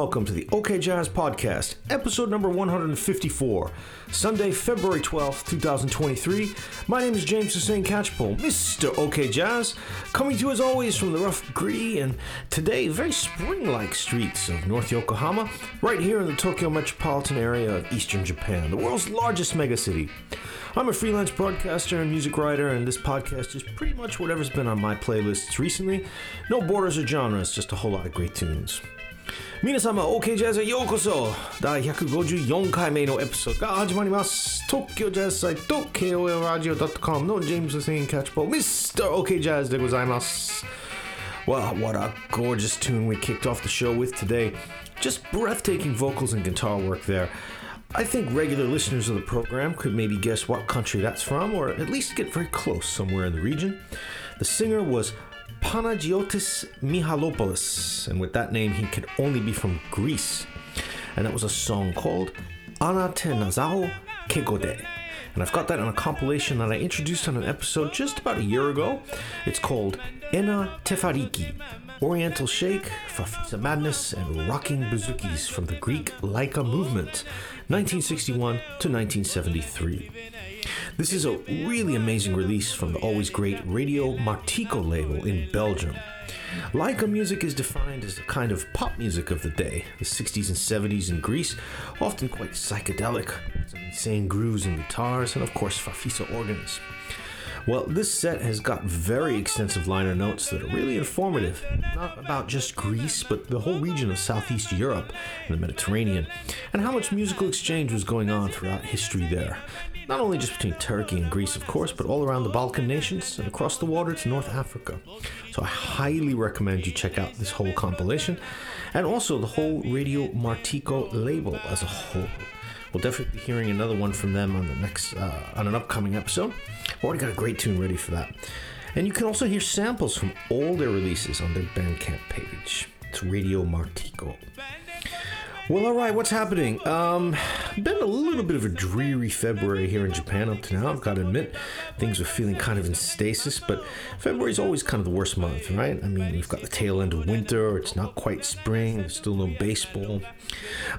welcome to the OK Jazz Podcast, episode number 154, Sunday, February 12th, 2023. My name is James Hussein Catchpole, Mr. OK Jazz, coming to you as always from the rough, gritty, and today very spring like streets of North Yokohama, right here in the Tokyo metropolitan area of eastern Japan, the world's largest megacity. I'm a freelance broadcaster and music writer, and this podcast is pretty much whatever's been on my playlists recently. No borders or genres, just a whole lot of great tunes. 皆様 OK ジャズへようこそ第154回目のエピソードが始まります東京ジャズサイト KOLRadio.com のジェームズ・セイン・キャッチポー Mr. OK ジャズでございます Well, what a gorgeous tune we kicked off the show with today. Just breathtaking vocals and guitar work there. I think regular listeners of the program could maybe guess what country that's from, or at least get very close somewhere in the region. The singer was Panagiotis Mihalopoulos, and with that name, he could only be from Greece. And that was a song called Anatenazao Kegode. And I've got that on a compilation that I introduced on an episode just about a year ago. It's called Ena Tefariki Oriental Shake, Farfisa Madness, and Rocking Bouzouki's from the Greek Laika movement, 1961 to 1973. This is a really amazing release from the always great Radio Martiko label in Belgium. Laika music is defined as a kind of pop music of the day, the 60s and 70s in Greece, often quite psychedelic, some insane grooves and guitars, and of course Farfisa organs. Well, this set has got very extensive liner notes that are really informative, not about just Greece, but the whole region of Southeast Europe and the Mediterranean, and how much musical exchange was going on throughout history there. Not only just between Turkey and Greece, of course, but all around the Balkan nations and across the water to North Africa. So I highly recommend you check out this whole compilation and also the whole Radio Martiko label as a whole. We'll definitely be hearing another one from them on the next uh, on an upcoming episode. We've already got a great tune ready for that. And you can also hear samples from all their releases on their Bandcamp page. It's Radio Martiko. Well, all right, what's happening? Um, been a little bit of a dreary February here in Japan up to now. I've got to admit, things are feeling kind of in stasis, but February is always kind of the worst month, right? I mean, we've got the tail end of winter, it's not quite spring, there's still no baseball.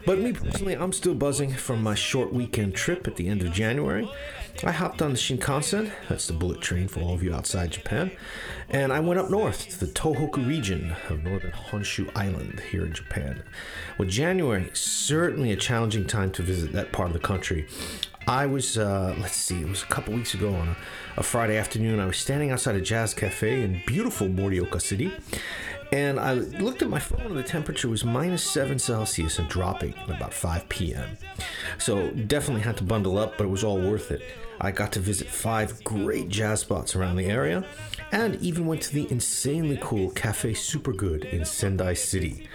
But me personally, I'm still buzzing from my short weekend trip at the end of January. I hopped on the Shinkansen, that's the bullet train for all of you outside Japan, and I went up north to the Tohoku region of northern Honshu Island here in Japan. Well, January, certainly a challenging time to visit that part of the country. I was, uh, let's see, it was a couple weeks ago on a, a Friday afternoon. I was standing outside a jazz cafe in beautiful Morioka City, and I looked at my phone, and the temperature was minus 7 Celsius and dropping at about 5 p.m. So definitely had to bundle up, but it was all worth it. I got to visit five great jazz spots around the area and even went to the insanely cool Cafe Supergood in Sendai City.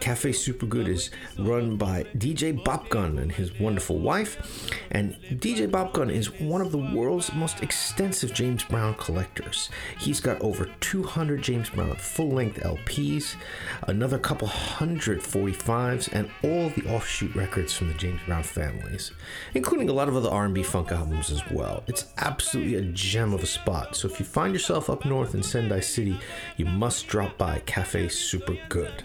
Cafe Supergood is run by DJ Bopgun and his wonderful wife, and DJ Bopgun is one of the world's most extensive James Brown collectors. He's got over 200 James Brown full-length LPs, another couple hundred 45s, and all the offshoot records from the James Brown families, including a lot of other R&B funk albums as well. It's absolutely a gem of a spot. So if you find yourself up north in Sendai City, you must drop by Cafe Super Good.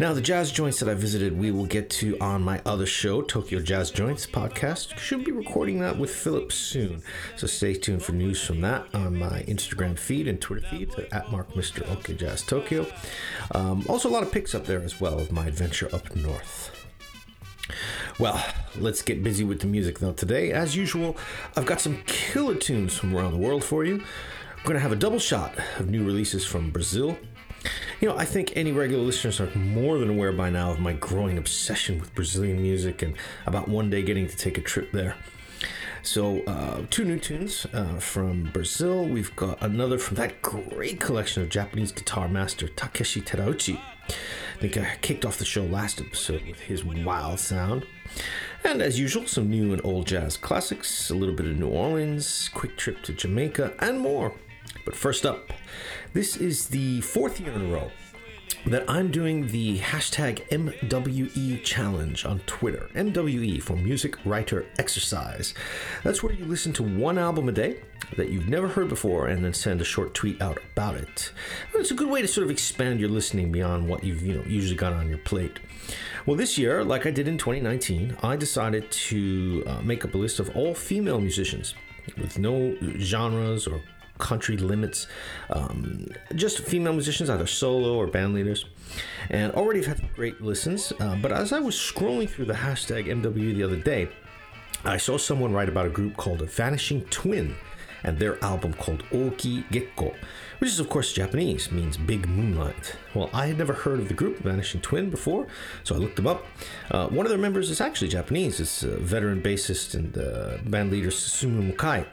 Now, the jazz joints that I visited, we will get to on my other show, Tokyo Jazz Joints podcast. Should be recording that with Philip soon. So stay tuned for news from that on my Instagram feed and Twitter feed at Mark Mr. OK Jazz Tokyo. Um, also, a lot of pics up there as well of my adventure up north. Well, let's get busy with the music though. Today, as usual, I've got some killer tunes from around the world for you. We're going to have a double shot of new releases from Brazil. You know, I think any regular listeners are more than aware by now of my growing obsession with Brazilian music and about one day getting to take a trip there. So, uh, two new tunes uh, from Brazil. We've got another from that great collection of Japanese guitar master Takeshi Terauchi. I think I kicked off the show last episode with his wild sound. And as usual, some new and old jazz classics, a little bit of New Orleans, quick trip to Jamaica, and more. But first up, this is the fourth year in a row that I'm doing the hashtag MWE challenge on Twitter. MWE for Music Writer Exercise. That's where you listen to one album a day that you've never heard before and then send a short tweet out about it. It's a good way to sort of expand your listening beyond what you've you know usually got on your plate. Well, this year, like I did in 2019, I decided to uh, make up a list of all female musicians with no genres or country limits. Um, just female musicians, either solo or band leaders. And already have had great listens. Uh, but as I was scrolling through the hashtag MW the other day, I saw someone write about a group called Vanishing Twin and their album called Oki Gekko, which is of course Japanese, means big moonlight. Well, I had never heard of the group Vanishing Twin before, so I looked them up. Uh, one of their members is actually Japanese. It's a veteran bassist and uh, band leader Susumu Mukai.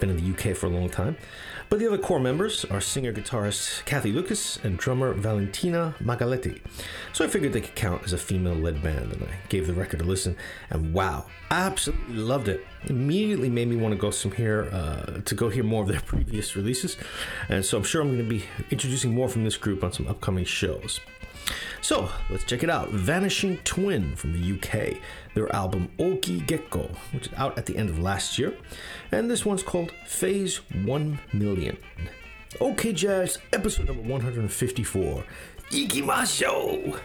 Been in the UK for a long time. But the other core members are singer guitarist Cathy Lucas and drummer Valentina Magaletti. So I figured they could count as a female led band, and I gave the record a listen, and wow, absolutely loved it. Immediately made me want to go some here uh, to go hear more of their previous releases, and so I'm sure I'm going to be introducing more from this group on some upcoming shows. So let's check it out. Vanishing Twin from the UK, their album Oki Gekko, which is out at the end of last year, and this one's called Phase 1 Million. OK Jazz, episode number 154. Ikimashou!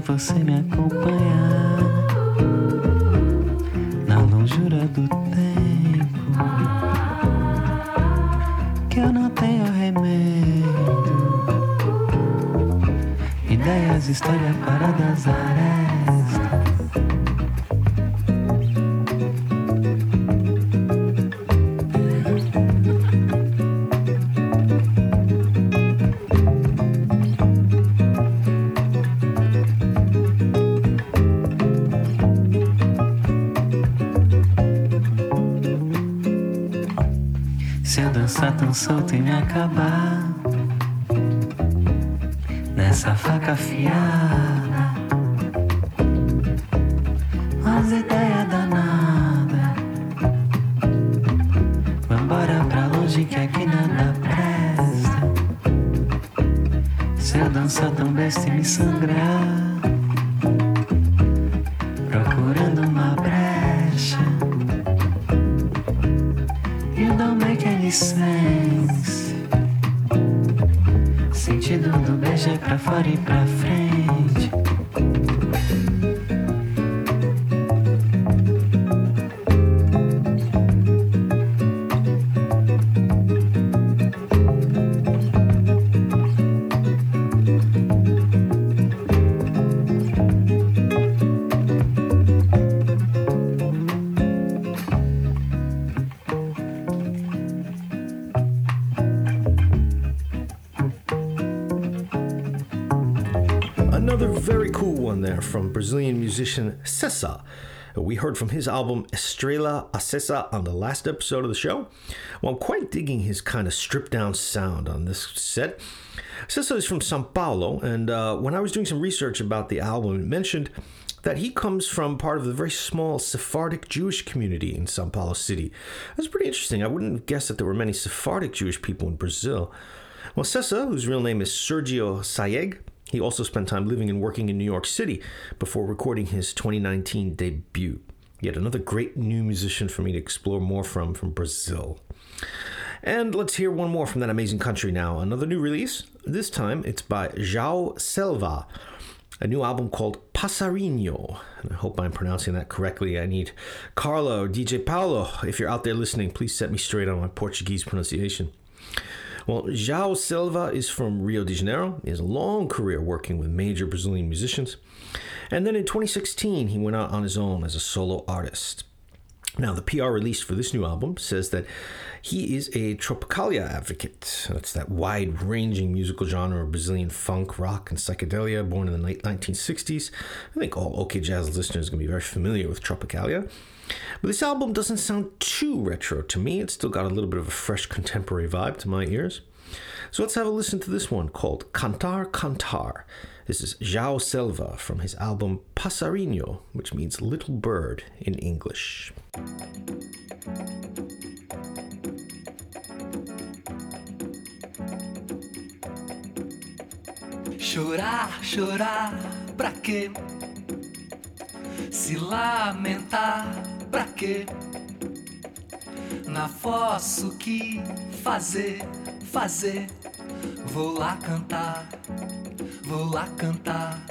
Você me sangrar, musician Cessa. We heard from his album Estrela Acesa on the last episode of the show. Well, I'm quite digging his kind of stripped down sound on this set. Cessa is from Sao Paulo, and uh, when I was doing some research about the album, it mentioned that he comes from part of the very small Sephardic Jewish community in Sao Paulo City. That's pretty interesting. I wouldn't guess that there were many Sephardic Jewish people in Brazil. Well, Cessa, whose real name is Sergio Sayeg, he also spent time living and working in New York City before recording his 2019 debut. Yet another great new musician for me to explore more from from Brazil. And let's hear one more from that amazing country now. Another new release. This time it's by João Selva, a new album called Passarinho. And I hope I'm pronouncing that correctly. I need Carlo, DJ Paulo, if you're out there listening, please set me straight on my Portuguese pronunciation. Well, João Selva is from Rio de Janeiro. He has a long career working with major Brazilian musicians. And then in 2016, he went out on his own as a solo artist. Now, the PR release for this new album says that he is a tropicalia advocate. That's that wide ranging musical genre of Brazilian funk, rock, and psychedelia born in the late 1960s. I think all OK Jazz listeners are going to be very familiar with tropicalia. But this album doesn't sound too retro to me. It's still got a little bit of a fresh contemporary vibe to my ears. So let's have a listen to this one called Cantar Cantar. This is João Selva from his album Passarinho, which means little bird in English. Chorar, chorar, pra quê? Se lamentar, pra quê? Na fossa o que fazer, fazer? Vou lá cantar, vou lá cantar.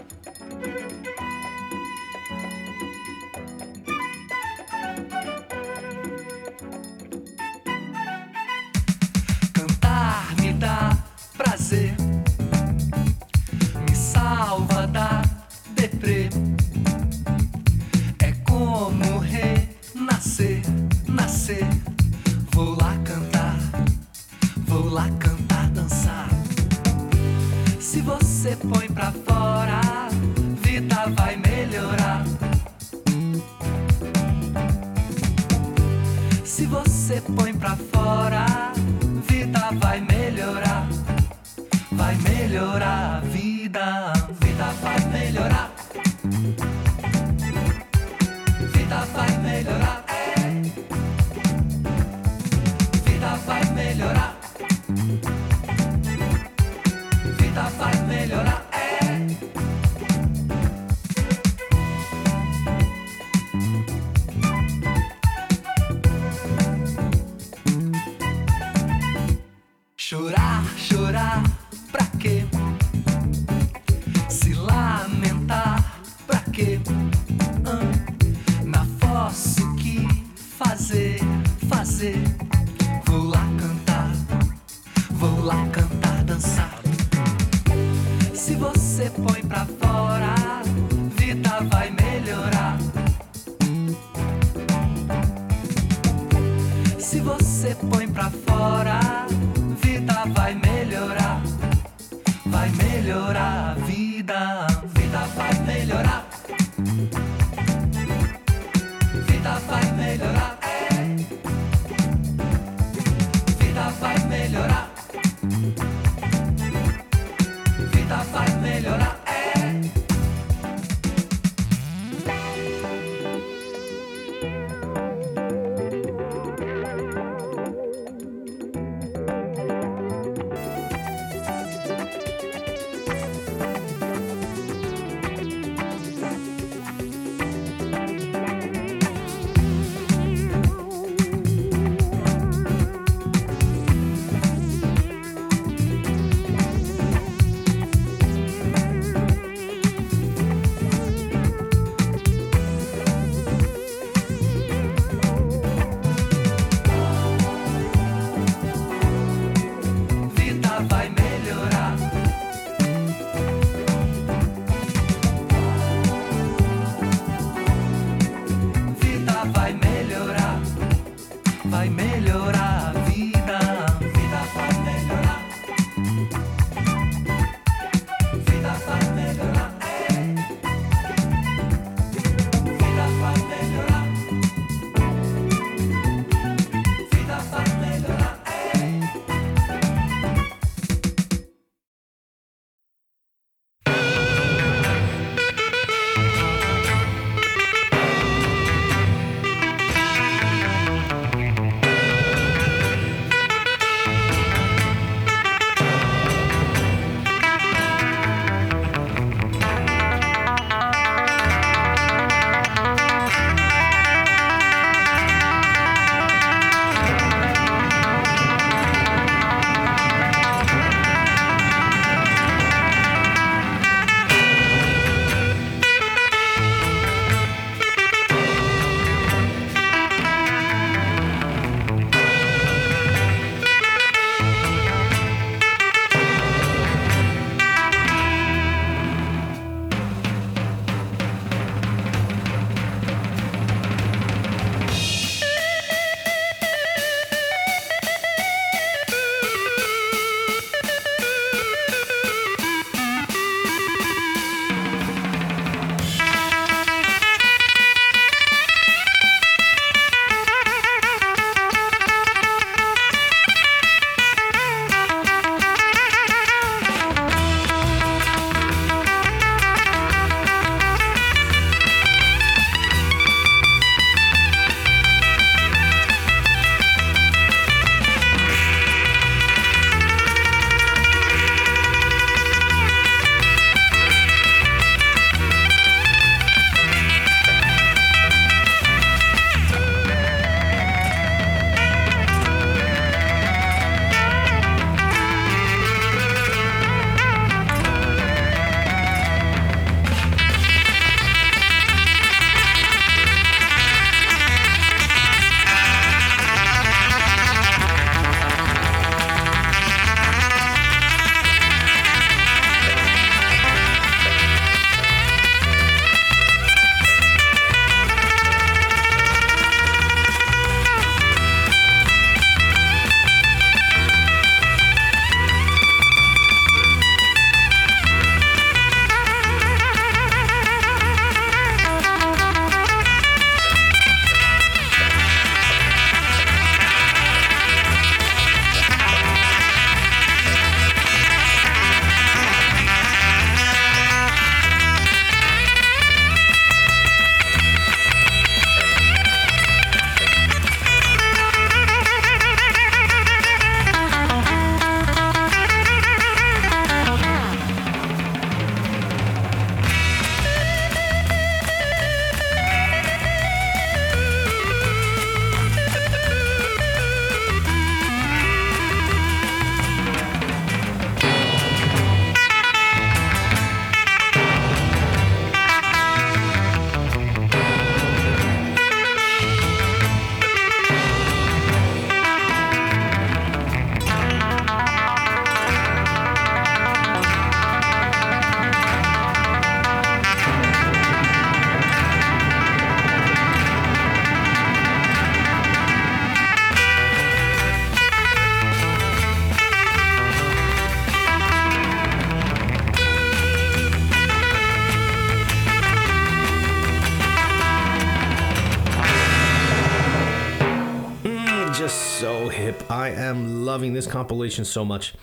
Loving this compilation so much.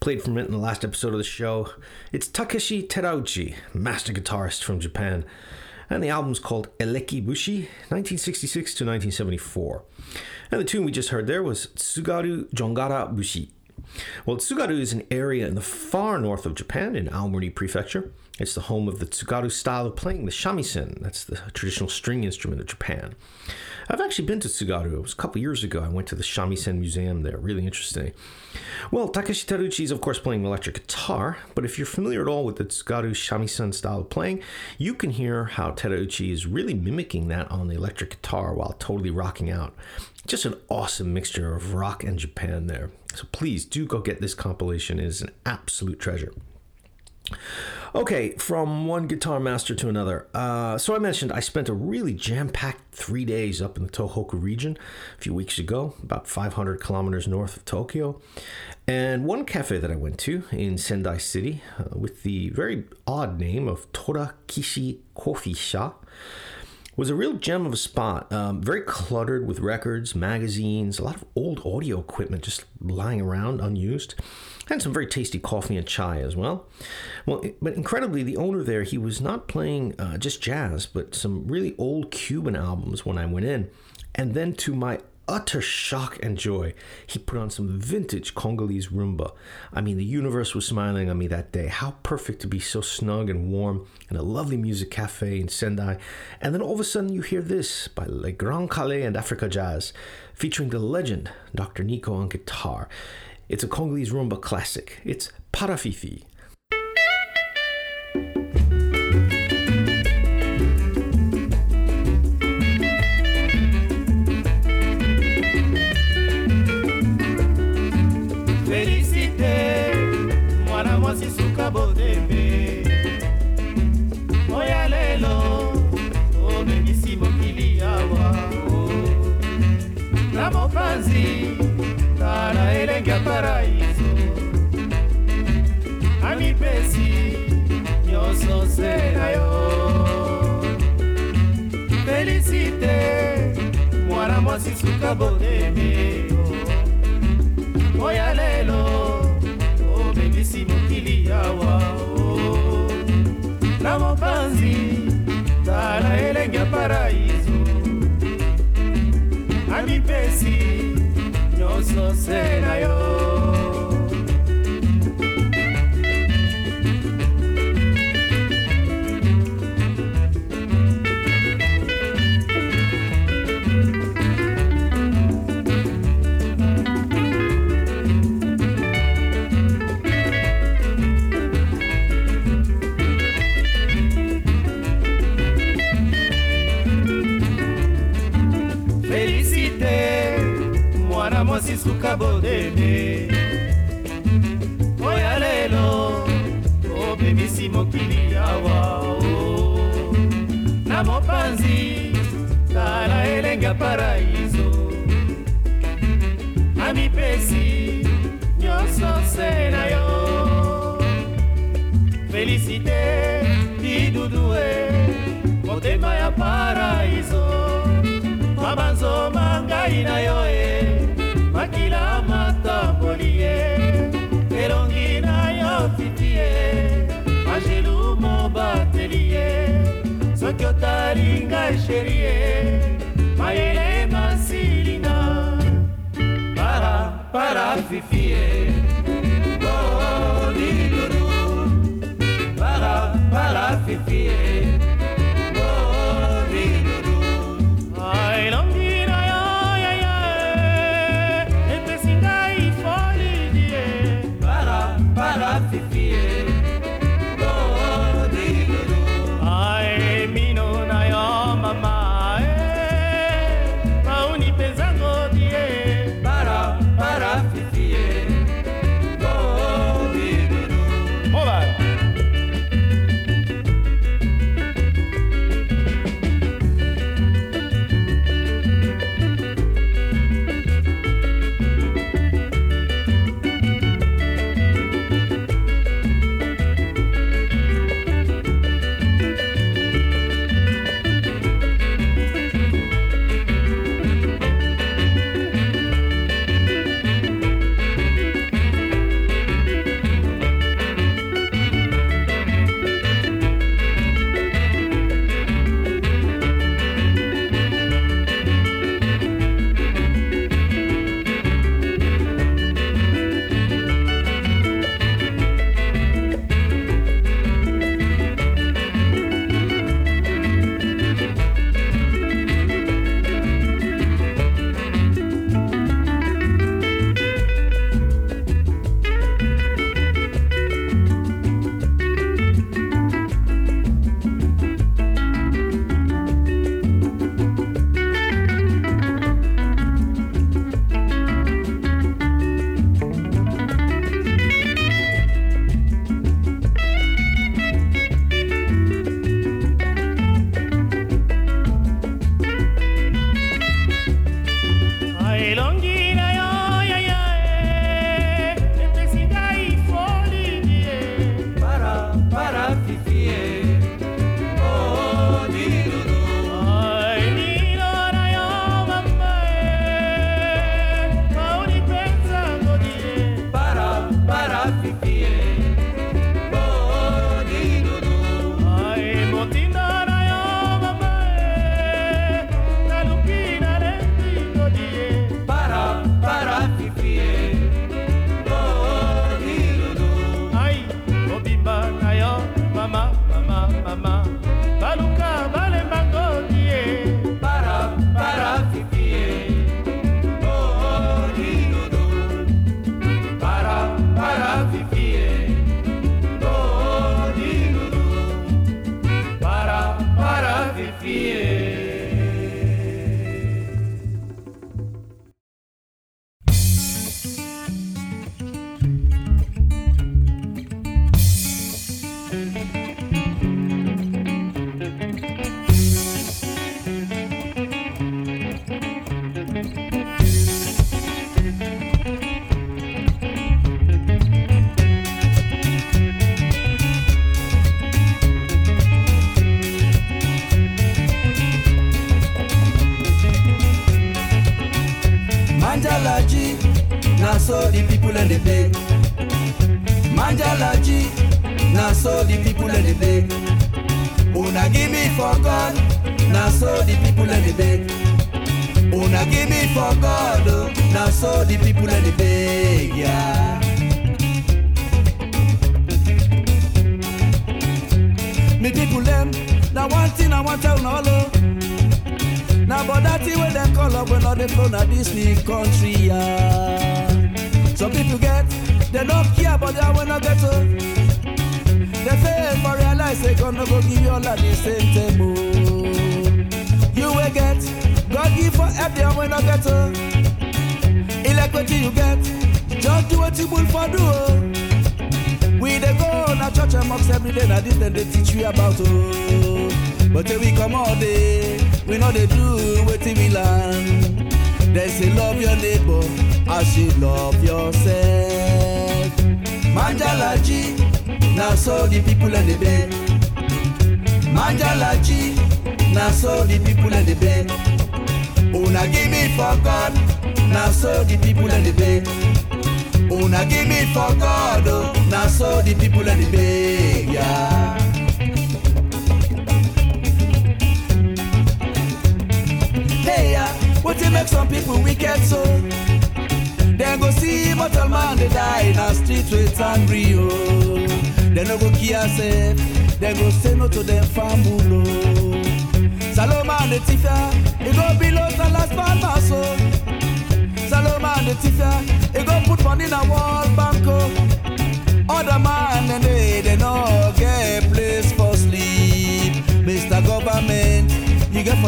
Played from it in the last episode of the show. It's Takeshi Terauchi, master guitarist from Japan. And the album's called Eleki Bushi, 1966 to 1974. And the tune we just heard there was Tsugaru Jongara Bushi. Well, Tsugaru is an area in the far north of Japan in Aomori Prefecture. It's the home of the Tsugaru style of playing, the shamisen. That's the traditional string instrument of Japan. I've actually been to Tsugaru. It was a couple years ago. I went to the shamisen museum there. Really interesting. Well, Takeshi Terauchi is, of course, playing electric guitar, but if you're familiar at all with the Tsugaru shamisen style of playing, you can hear how Terauchi is really mimicking that on the electric guitar while totally rocking out. Just an awesome mixture of rock and Japan there. So please do go get this compilation. It is an absolute treasure. Okay, from one guitar master to another. Uh, so I mentioned I spent a really jam-packed three days up in the Tohoku region a few weeks ago, about 500 kilometers north of Tokyo. And one cafe that I went to in Sendai City, uh, with the very odd name of Tora Kishi Coffee Shop, was a real gem of a spot. Um, very cluttered with records, magazines, a lot of old audio equipment just lying around unused, and some very tasty coffee and chai as well. Well, but incredibly, the owner there he was not playing uh, just jazz, but some really old Cuban albums when I went in, and then to my utter shock and joy, he put on some vintage Congolese rumba. I mean, the universe was smiling on me that day. How perfect to be so snug and warm in a lovely music cafe in Sendai. And then all of a sudden, you hear this by Le Grand Kallé and Africa Jazz, featuring the legend Dr. Nico on guitar. It's a Congolese rumba classic. It's Parafifi. Félicité, mwana mwasi suka paraiso amipesi nyonso se na yo felicite mwana mwasi suka bodembe o. oya lelo omemisi mokili awa o. na mopanzi tala elenge ya paraiso せなよ。Mwasi suka bodeme taringa xerie, maierema silina, para, para, fifi.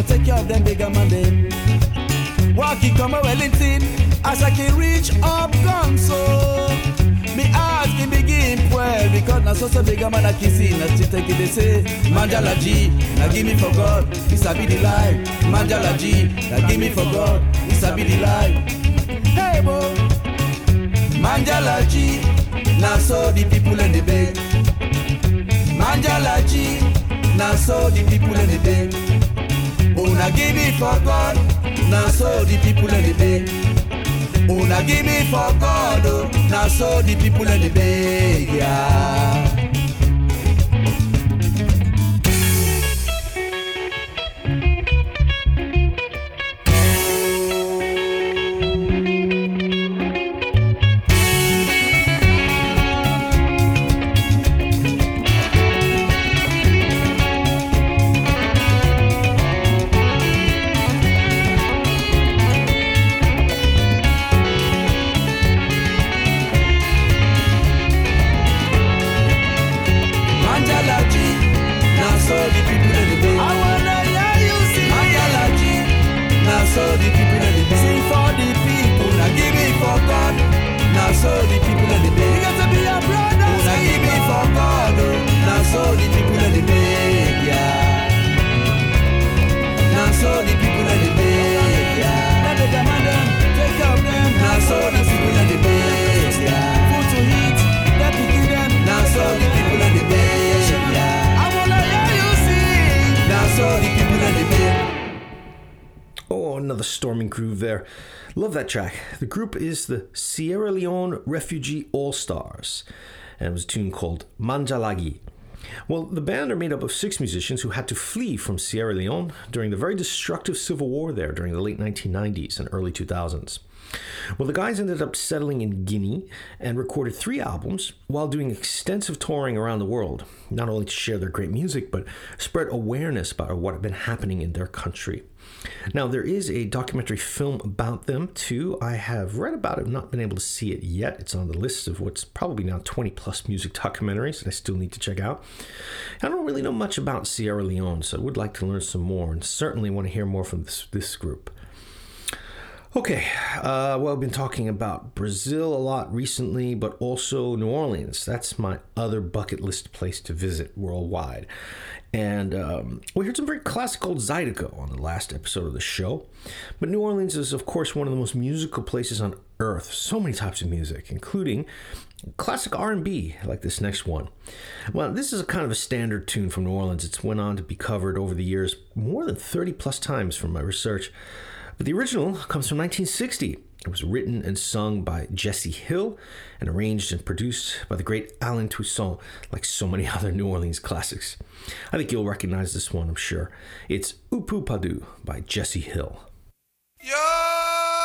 Take care of them bigger man them. Walking come a Wellington, as I can reach up gun so. Me ask him begin well because na so so bigger man I can see na still take it they say Manjala G, na give me for God, this a be the life. Manjala G, na give me for God, this a be the life. Hey, bo. G now so the people in the bed. G now so the people in the bed. Una give me for God, now so the people in the bed. Una give me for God, oh, now so the people in the bed, yeah. That track. The group is the Sierra Leone Refugee All Stars, and it was a tune called Manjalagi. Well, the band are made up of six musicians who had to flee from Sierra Leone during the very destructive civil war there during the late 1990s and early 2000s. Well, the guys ended up settling in Guinea and recorded three albums while doing extensive touring around the world, not only to share their great music, but spread awareness about what had been happening in their country. Now, there is a documentary film about them too. I have read about it, not been able to see it yet. It's on the list of what's probably now 20 plus music documentaries that I still need to check out. I don't really know much about Sierra Leone, so I would like to learn some more and certainly want to hear more from this, this group. Okay, uh, well, I've been talking about Brazil a lot recently, but also New Orleans. That's my other bucket list place to visit worldwide. And um, we heard some very classic Zydeco on the last episode of the show. But New Orleans is, of course, one of the most musical places on earth. So many types of music, including classic R&B like this next one. Well, this is a kind of a standard tune from New Orleans. It's went on to be covered over the years more than 30 plus times from my research. But the original comes from 1960. It was written and sung by Jesse Hill and arranged and produced by the great Allen Toussaint, like so many other New Orleans classics. I think you'll recognize this one, I'm sure. It's Ooh Poo Pah Doo by Jesse Hill. Yo.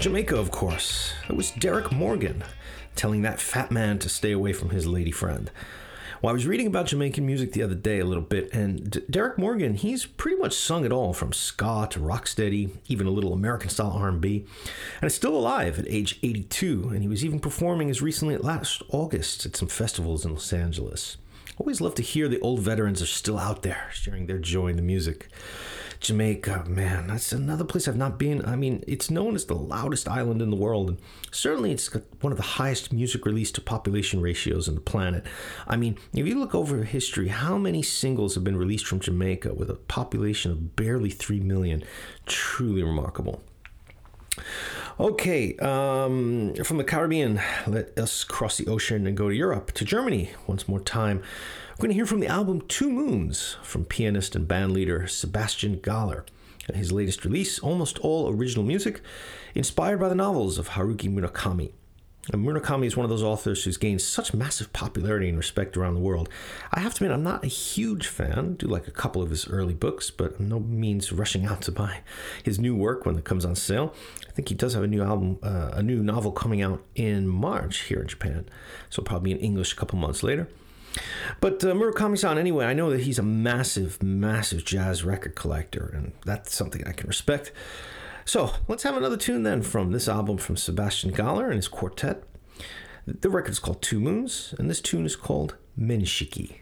Jamaica, of course. It was Derrick Morgan telling that fat man to stay away from his lady friend. Well, I was reading about Jamaican music the other day a little bit, and D- Derrick Morgan, he's pretty much sung it all from ska to rocksteady, even a little American style R&B, and is still alive at age 82, and he was even performing as recently as last August at some festivals in Los Angeles. Always love to hear the old veterans are still out there sharing their joy in the music. Jamaica, man, that's another place I've not been. I mean, it's known as the loudest island in the world, and certainly it's got one of the highest music release to population ratios on the planet. I mean, if you look over history, how many singles have been released from Jamaica with a population of barely 3 million? Truly remarkable. Okay, um, from the Caribbean, let us cross the ocean and go to Europe, to Germany once more time. We're going to hear from the album Two Moons from pianist and band leader Sebastian Gahler. His latest release, almost all original music, inspired by the novels of Haruki Murakami. And Murakami is one of those authors who's gained such massive popularity and respect around the world. I have to admit, I'm not a huge fan. I do like a couple of his early books, but no means rushing out to buy his new work when it comes on sale. I think he does have a new album, uh, a new novel coming out in March here in Japan, so probably in English a couple months later. But uh, Murakami-san, anyway, I know that he's a massive, massive jazz record collector, and that's something I can respect. So let's have another tune then from this album from Sebastian Gahler and his quartet. The record is called Two Moons, and this tune is called Menshiki.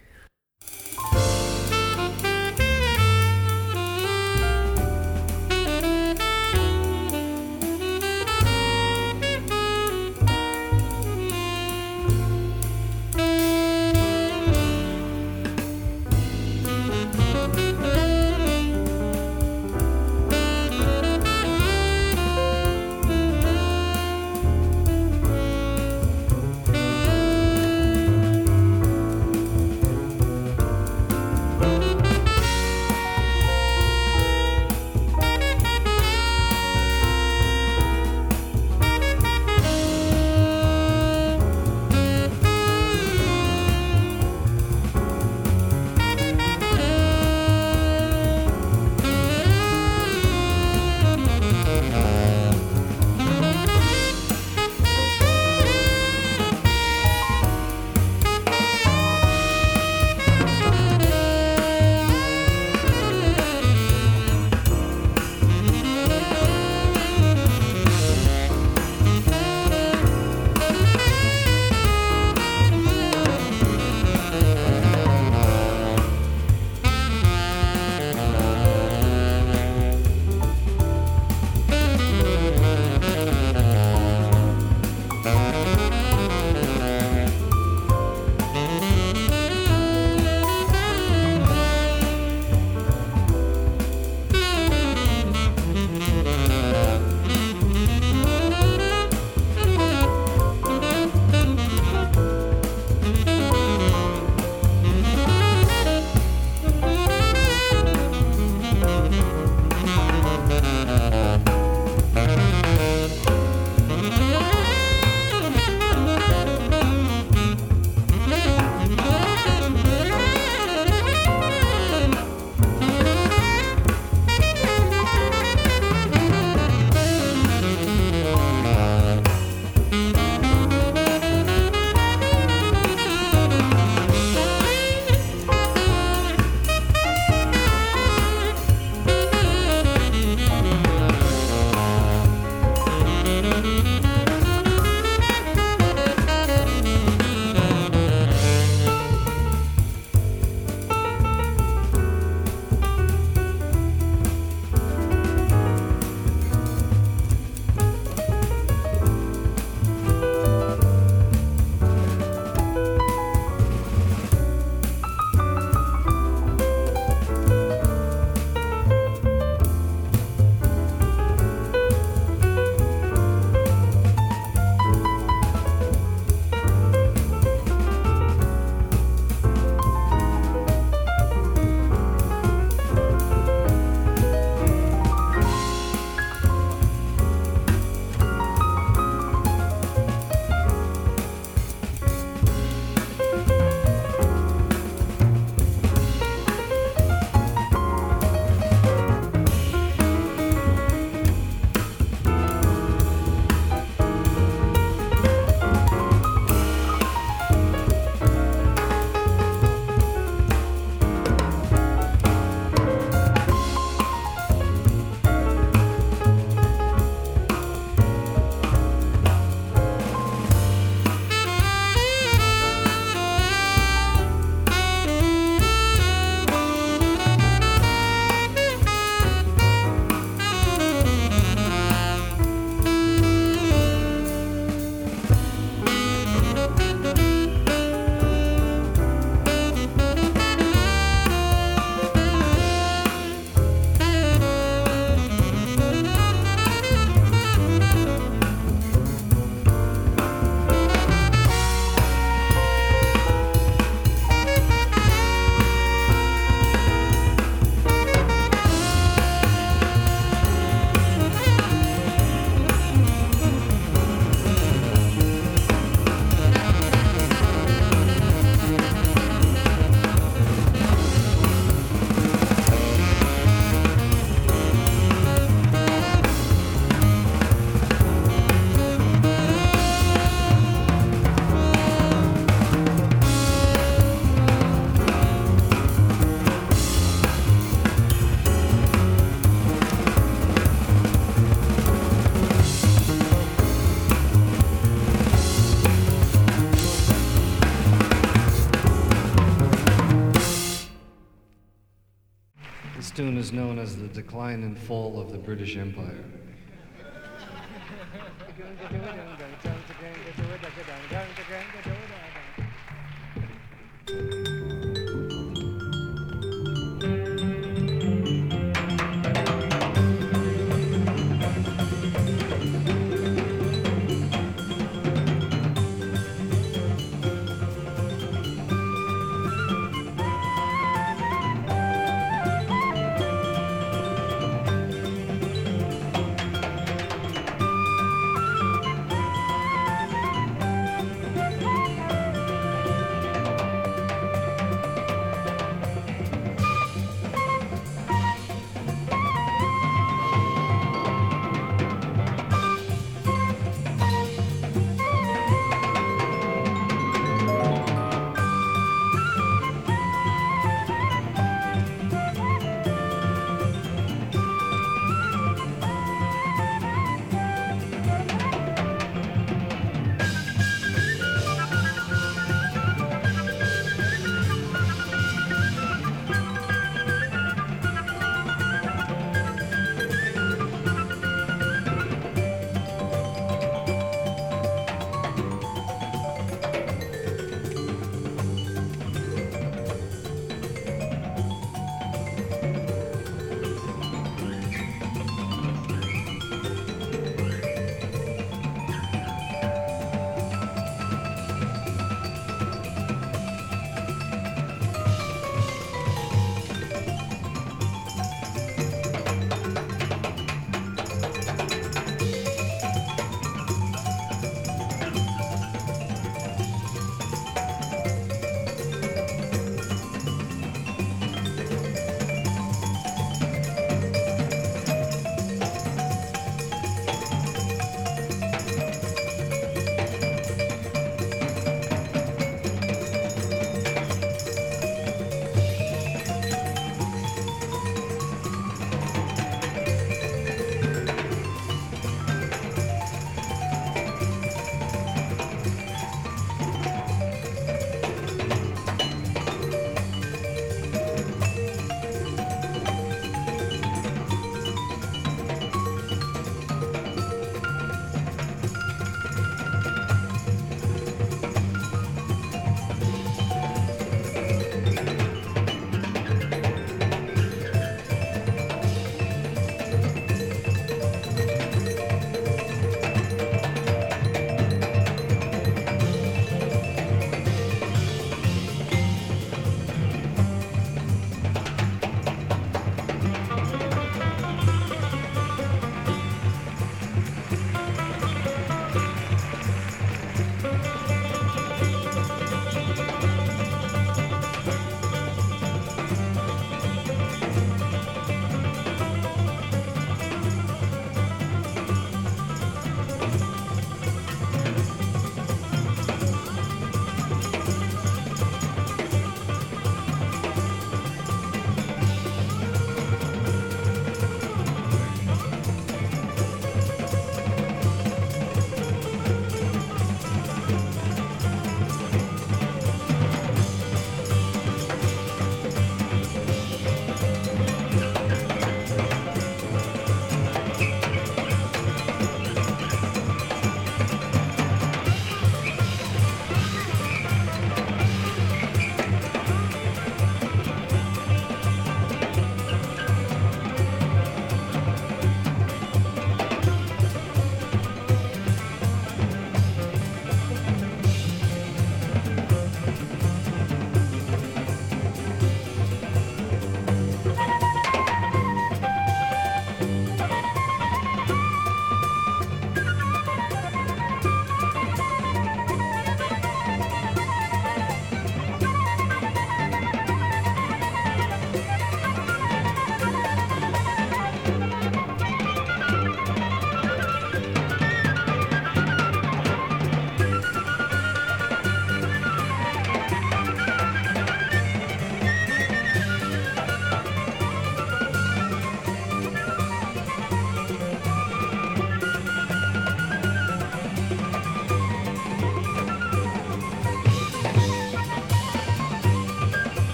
Decline and fall of the British Empire.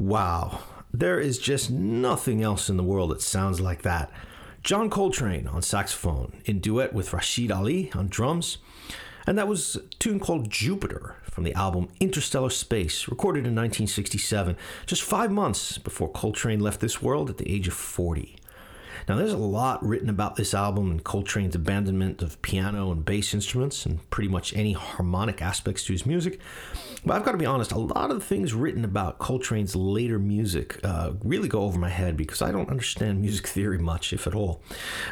Wow, there is just nothing else in the world that sounds like that. John Coltrane on saxophone, in duet with Rashied Ali on drums. And that was a tune called Jupiter from the album Interstellar Space, recorded in 1967, just five months before Coltrane left this world at the age of 40. Now, there's a lot written about this album and Coltrane's abandonment of piano and bass instruments and pretty much any harmonic aspects to his music. But I've got to be honest, a lot of the things written about Coltrane's later music uh, really go over my head because I don't understand music theory much, if at all.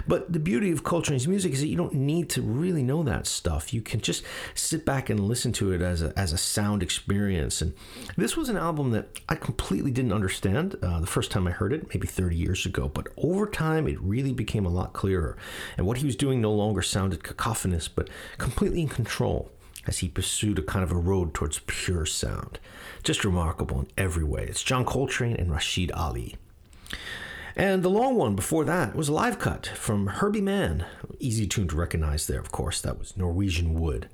But the beauty of Coltrane's music is that you don't need to really know that stuff. You can just sit back and listen to it as a, as a sound experience. And this was an album that I completely didn't understand uh, the first time I heard it, maybe 30 years ago. But over time, it really became a lot clearer. And what he was doing no longer sounded cacophonous, but completely in control as he pursued a kind of a road towards pure sound. Just remarkable in every way. It's John Coltrane and Rashied Ali. And the long one before that was a live cut from Herbie Mann. Easy tune to recognize there, of course. That was Norwegian Wood.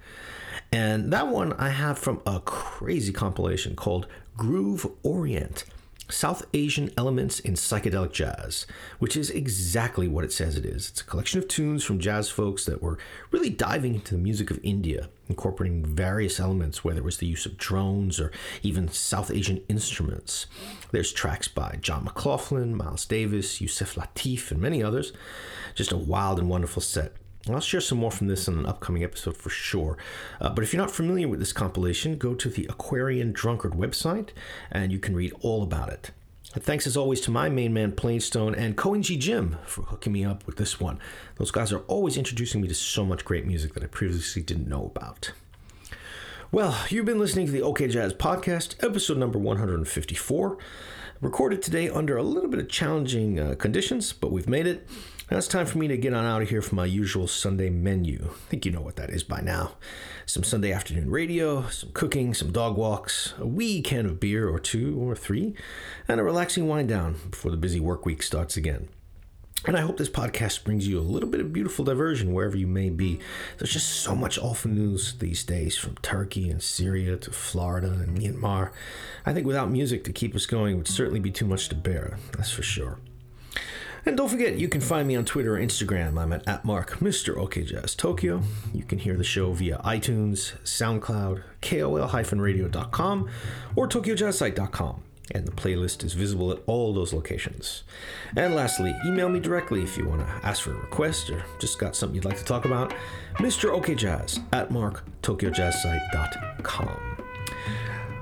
And that one I have from a crazy compilation called Groove Orient. South Asian elements in psychedelic jazz, which is exactly what it says it is. It's a collection of tunes from jazz folks that were really diving into the music of India, incorporating various elements, whether it was the use of drones or even South Asian instruments. There's tracks by John McLaughlin, Miles Davis, Yusef Lateef, and many others. Just a wild and wonderful set. I'll share some more from this in an upcoming episode for sure. Uh, but if you're not familiar with this compilation, go to the Aquarium Drunkard website and you can read all about it. And thanks as always to my main man Plainstone and Koenji Jim for hooking me up with this one. Those guys are always introducing me to so much great music that I previously didn't know about. Well, you've been listening to the OK Jazz Podcast, episode number 154. Recorded today under a little bit of challenging uh, conditions, but we've made it. Now it's time for me to get on out of here for my usual Sunday menu. I think you know what that is by now. Some Sunday afternoon radio, some cooking, some dog walks, a wee can of beer or two or three, and a relaxing wind down before the busy work week starts again. And I hope this podcast brings you a little bit of beautiful diversion wherever you may be. There's just so much awful news these days from Turkey and Syria to Florida and Myanmar. I think without music to keep us going would certainly be too much to bear, that's for sure. And don't forget, you can find me on Twitter or Instagram. I'm at, at Mark Mr. Tokyo. You can hear the show via iTunes, SoundCloud, KOL-radio.com, or TokyoJazzSite.com. And the playlist is visible at all those locations. And lastly, email me directly if you want to ask for a request or just got something you'd like to talk about. Mr. OK Jazz at markTokyoJazzSite.com.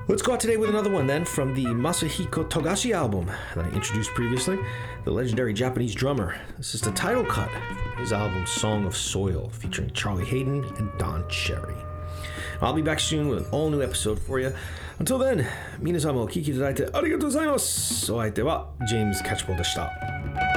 Let's go out today with another one then from the Masahiko Togashi album that I introduced previously, the legendary Japanese drummer. This is the title cut from his album Song of Soil, featuring Charlie Haden and Don Cherry. I'll be back soon with an all new episode for you. Until then, 皆様お聴きいただいてありがとうございます。お相手はジェームズ・キャッチポールでした。